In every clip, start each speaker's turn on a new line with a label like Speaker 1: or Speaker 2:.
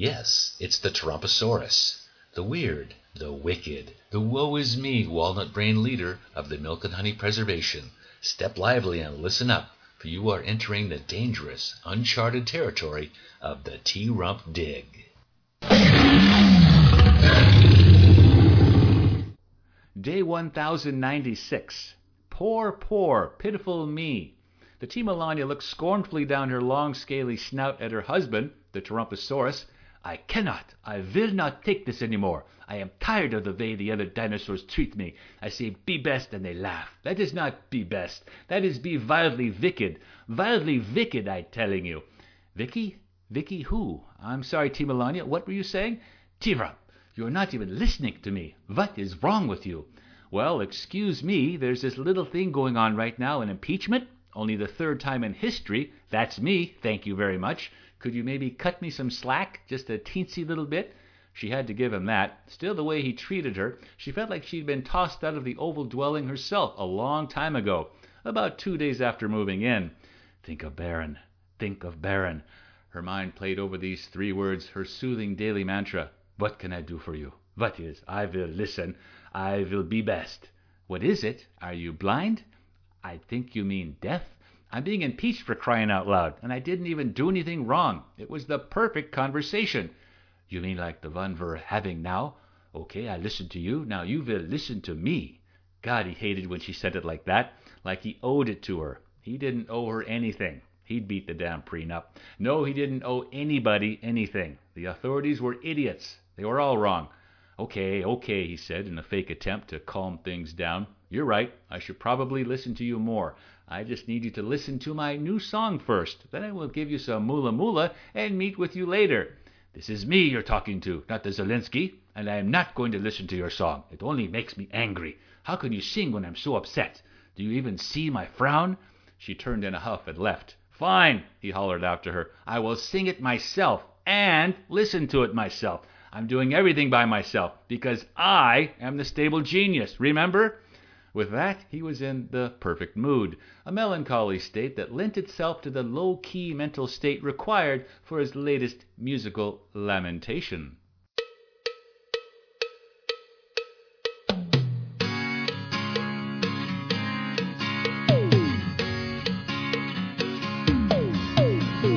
Speaker 1: Yes, it's the Tarumposaurus, the weird, the wicked, the woe is me walnut brain leader of the Milk and Honey Preservation. Step lively and listen up, for you are entering the dangerous, uncharted territory of the T Rump Dig.
Speaker 2: Day 1096. Poor, poor, pitiful me. The T. Melania looked scornfully down her long, scaly snout at her husband, the Tarumposaurus. I cannot, I will not take this any more. I am tired of the way the other dinosaurs treat me. I say be best and they laugh. That is not be best. That is be wildly wicked. Wildly wicked, I telling you. Vicky? Vicky who? I'm sorry, T. Melania. What were you saying? T-Rump, you're not even listening to me. What is wrong with you? Well, excuse me, there's this little thing going on right now, an impeachment. Only the third time in history. That's me, thank you very much. Could you maybe cut me some slack, just a teensy little bit? She had to give him that. Still, the way he treated her, she felt like she'd been tossed out of the oval dwelling herself a long time ago, about two days after moving in. Think of Barron. Think of Barron. Her mind played over these three words, her soothing daily mantra. What can I do for you? What is? I will listen. I will be best. What is it? Are you blind? I think you mean deaf. I'm being impeached for crying out loud, and I didn't even do anything wrong. It was the perfect conversation. You mean like the one we're having now? Okay, I listened to you. Now you will listen to me. God, he hated when she said it like that, like he owed it to her. He didn't owe her anything. He'd beat the damn prenup. No, he didn't owe anybody anything. The authorities were idiots. They were all wrong. Okay, okay, he said in a fake attempt to calm things down. You're right. I should probably listen to you more. I just need you to listen to my new song first. Then I will give you some moolah moolah and meet with you later. This is me you're talking to, not the Zelensky, and I am not going to listen to your song. It only makes me angry. How can you sing when I'm so upset? Do you even see my frown? She turned in a huff and left. Fine, he hollered after her. I will sing it myself and listen to it myself. I'm doing everything by myself because I am the stable genius. Remember? With that, he was in the perfect mood, a melancholy state that lent itself to the low key mental state required for his latest musical lamentation.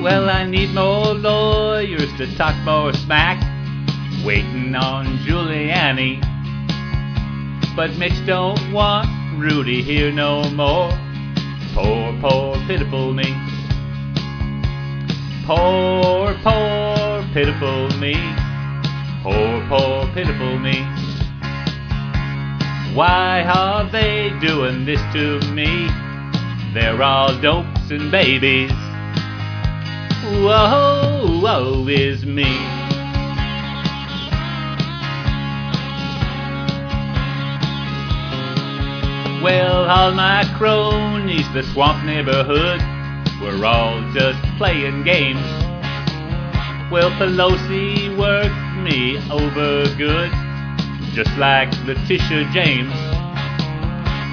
Speaker 2: Well, I need more lawyers to talk more smack, waiting on Giuliani. But Mitch don't want Rudy here no more. Poor, poor, pitiful me. Poor, poor, pitiful me. Poor, poor, pitiful me. Why are they doing this to me? They're all dopes and babies. Whoa, woe is me. Well, all my cronies, the swamp neighborhood, we're all just playing games. Well, Pelosi worked me over good, just like Letitia James.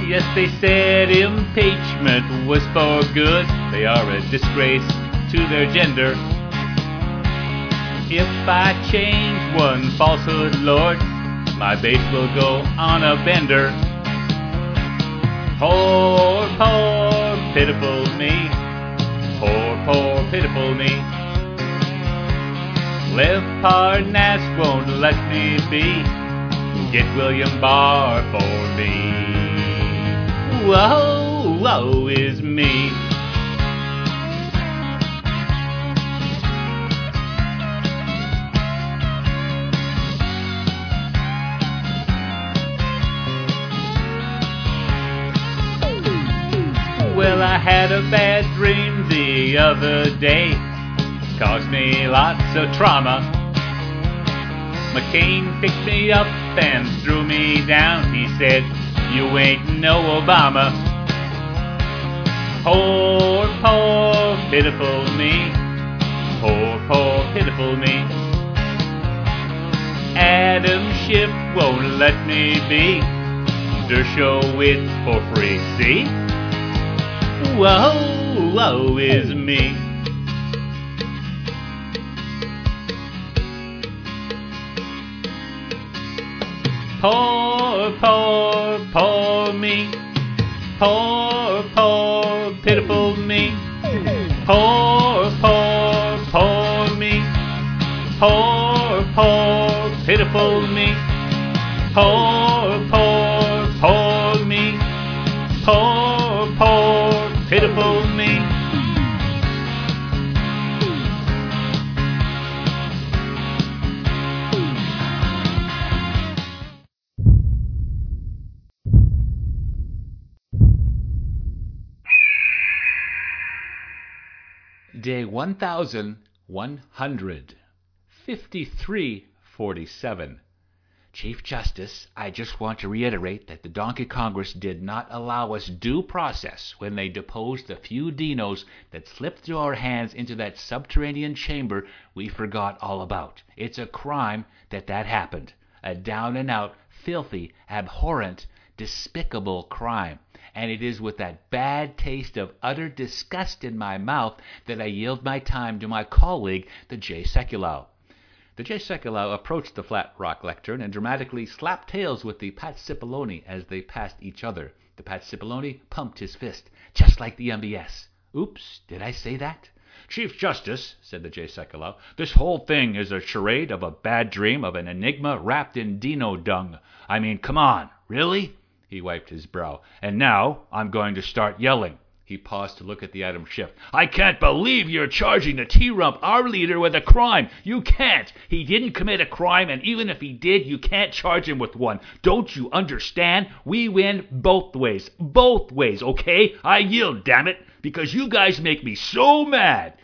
Speaker 2: Yes, they said impeachment was for good. They are a disgrace to their gender. If I change one falsehood, Lord, my base will go on a bender. Poor, poor, pitiful me. Poor, poor, pitiful me. Lev Parnas won't let me be. Get William Barr for me. Whoa, woe is me. Well, I had a bad dream the other day. Caused me lots of trauma. McCain picked me up and threw me down. He said, You ain't no Obama. Poor, poor, pitiful me. Poor, poor, pitiful me. Adam Schiff won't let me be. Dershowitz for free, see? Whoa, woe is me. Poor, poor, poor me. Poor, poor, pitiful me. Poor, poor, poor me. Poor, poor, pitiful me. Poor, poor. Pitiful me. Day 1100. 5347. Chief Justice, I just want to reiterate that the Donkey Congress did not allow us due process when they deposed the few dinos that slipped through our hands into that subterranean chamber we forgot all about. It's a crime that that happened. A down and out, filthy, abhorrent, despicable crime and it is with that bad taste of utter disgust in my mouth that I yield my time to my colleague, the J. Sekulow. The J. Sekulow approached the flat rock lectern and dramatically slapped tails with the Pat Cipollone as they passed each other. The Pat Cipollone pumped his fist, just like the MBS. Oops, did I say that? Chief Justice, said the J. Sekulow, this whole thing is a charade of a bad dream of an enigma wrapped in dino dung. I mean, come on, really? He wiped his brow. And now I'm going to start yelling. He paused to look at the Adam Schiff. I can't believe you're charging the T-Rump, our leader, with a crime. You can't. He didn't commit a crime, and even if he did, you can't charge him with one. Don't you understand? We win both ways. Both ways, okay? I yield, damn it, because you guys make me so mad.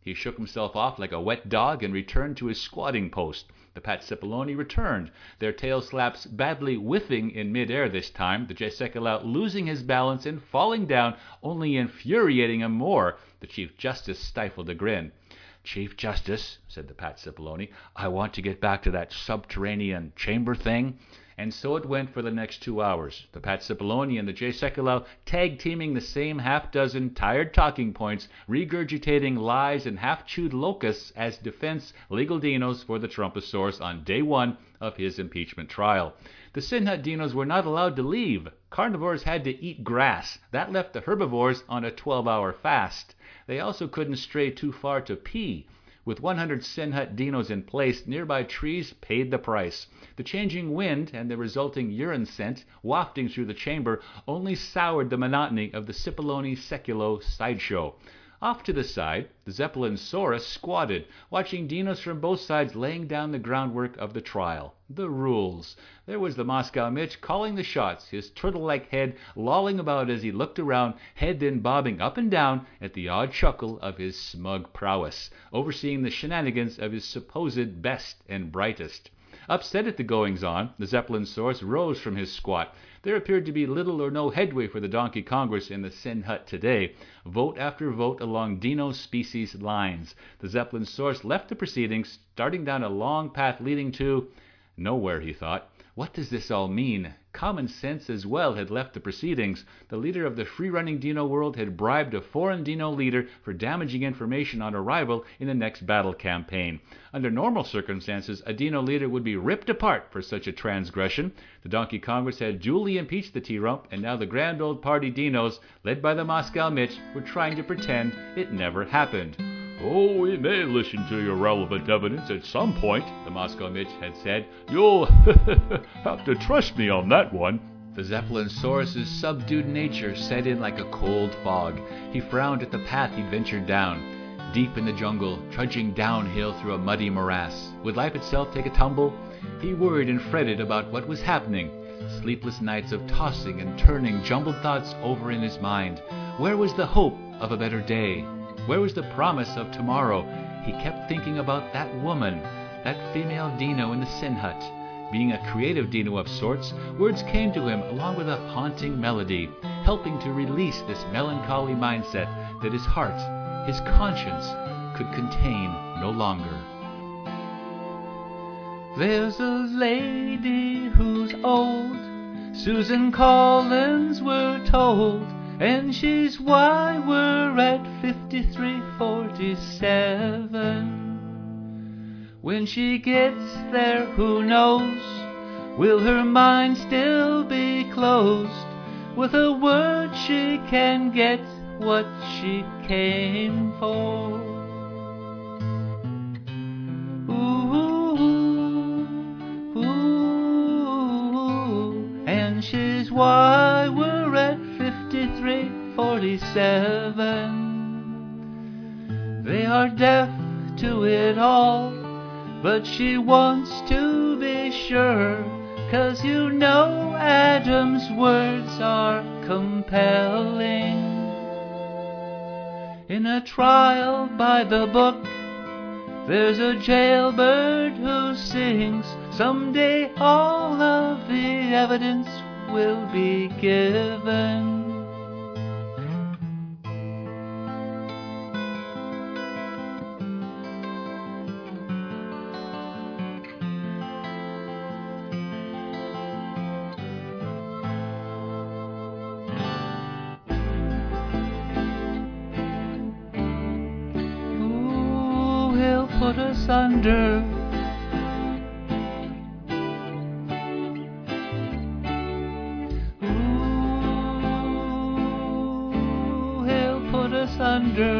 Speaker 2: He shook himself off like a wet dog and returned to his squatting post. The Pat Cipollone returned, their tail slaps badly whiffing in midair this time, the J. Sekulow losing his balance and falling down, only infuriating him more. The Chief Justice stifled a grin. Chief Justice, said the Pat Cipollone, I want to get back to that subterranean chamber thing. And so it went for the next two hours, the Pat Cipollone and the J. Sekulow tag teaming the same half dozen tired talking points, regurgitating lies and half chewed locusts as defense legal dinos for the Trumposaurus on day one of his impeachment trial. The Sin Hut dinos were not allowed to leave. Carnivores had to eat grass. That left the herbivores on a 12 hour fast. They also couldn't stray too far to pee. With 100 Sin Hut dinos in place, nearby trees paid the price. The changing wind and the resulting urine scent wafting through the chamber only soured the monotony of the Cipollone Sekulow sideshow. Off to the side, the Zeppelin-saurus squatted, watching dinos from both sides laying down the groundwork of the trial. The rules. There was the Moscow Mitch calling the shots, his turtle-like head lolling about as he looked around, head then bobbing up and down at the odd chuckle of his smug prowess, overseeing the shenanigans of his supposed best and brightest. Upset at the goings on, the Zeppelin-saurus rose from his squat. There appeared to be little or no headway for the Donkey Congress in the Sin Hut today. Vote after vote along Dino species lines. The Zeppelin-saurus left the proceedings, starting down a long path leading to nowhere, he thought. What does this all mean? Common sense as well had left the proceedings. The leader of the free-running Dino world had bribed a foreign Dino leader for damaging information on arrival in the next battle campaign. Under normal circumstances, a Dino leader would be ripped apart for such a transgression. The Donkey Congress had duly impeached the T-Rump, and now the grand old party Dinos, led by the Moscow Mitch, were trying to pretend it never happened. Oh, we may listen to your relevant evidence at some point, the Moscow Mitch had said. You'll have to trust me on that one. The Zeppelin-saurus's subdued nature set in like a cold fog. He frowned at the path he ventured down. Deep in the jungle, trudging downhill through a muddy morass. Would life itself take a tumble? He worried and fretted about what was happening. Sleepless nights of tossing and turning jumbled thoughts over in his mind. Where was the hope of a better day? Where was the promise of tomorrow? He kept thinking about that woman, that female Dino in the Sin Hut. Being a creative Dino of sorts, words came to him along with a haunting melody, helping to release this melancholy mindset that his heart, his conscience, could contain no longer. There's a lady who's old, Susan Collins, we're told. And she's why we're at 5347. When she gets there, who knows Will her mind still be closed? With a word she can get what she came for. Ooh, ooh, and she's why 5347. They are deaf to it all, but she wants to be sure. Cause you know Adam's words are compelling. In a trial by the book, there's a jailbird who sings. Someday all of the evidence will be given. Put us under. Ooh, he'll put us under.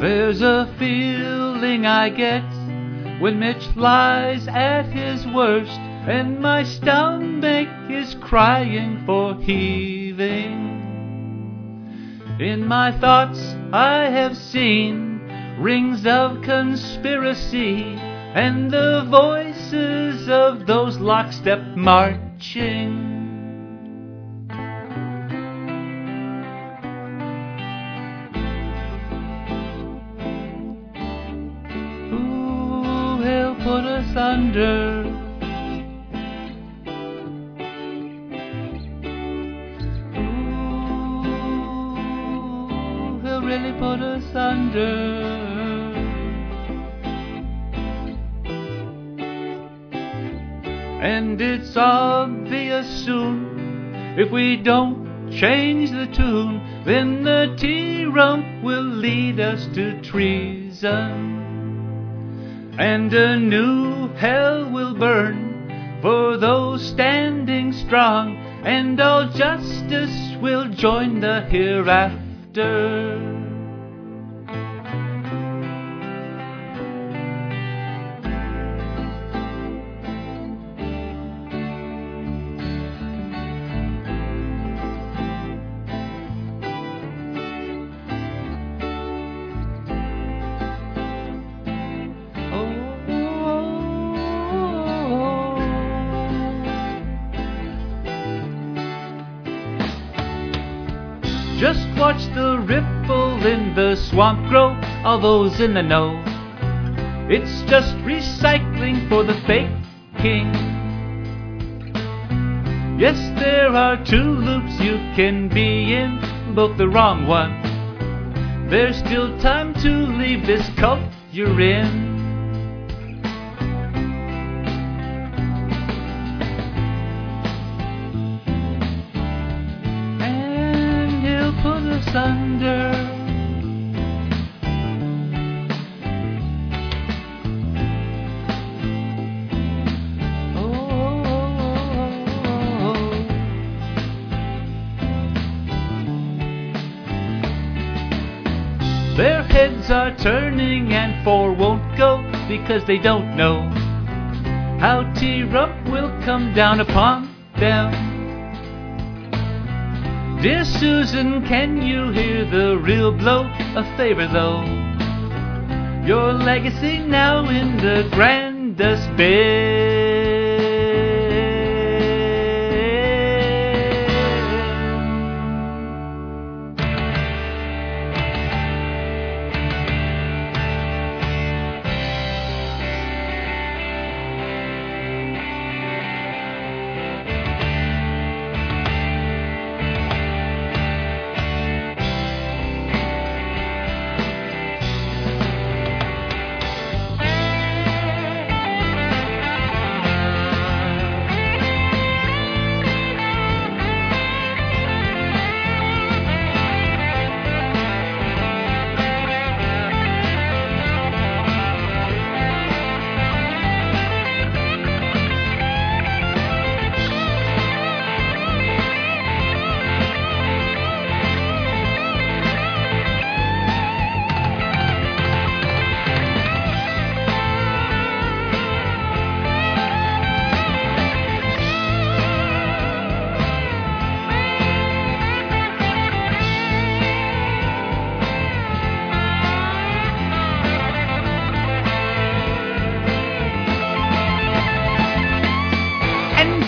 Speaker 2: There's a feeling I get when Mitch lies at his worst, and my stomach is crying for heaving. In my thoughts, I have seen rings of conspiracy and the voices of those lockstep marching. Ooh, he'll put us under. Really put us under. And it's obvious soon if we don't change the tune, then the T-Rump will lead us to treason. And a new hell will burn for those standing strong, and all justice will join the hereafter. Swamp grow, all those in the know. It's just recycling for the fake king. Yes, there are two loops you can be in, both the wrong one. There's still time to leave this cult you're in. and heads are turning and four won't go because they don't know how T-Rump will come down upon them. Dear Susan, can you hear the real blow? A favor though. Your legacy now in the grandest despair.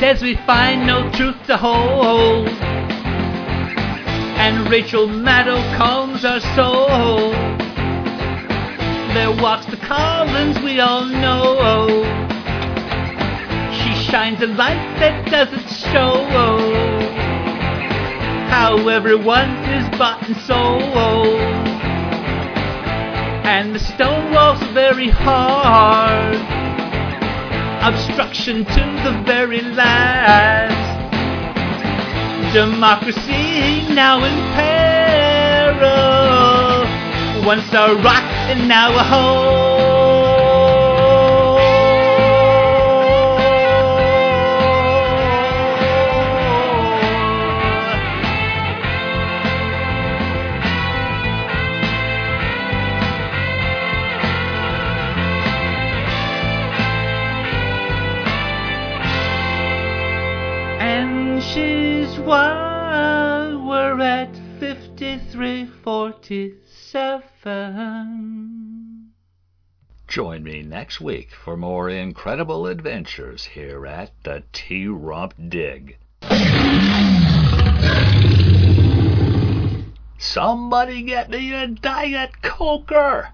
Speaker 2: Says we find no truth to hold. And Rachel Maddow calms our soul. There walks the Collins we all know. She shines a light that doesn't show how everyone is bought and sold. And the stone wall's very hard, obstruction to the very last. Democracy now in peril, once a rock and now a hole. 5347. Join me next week for more incredible adventures here at the T Rump Dig. Somebody get me a Diet Coker!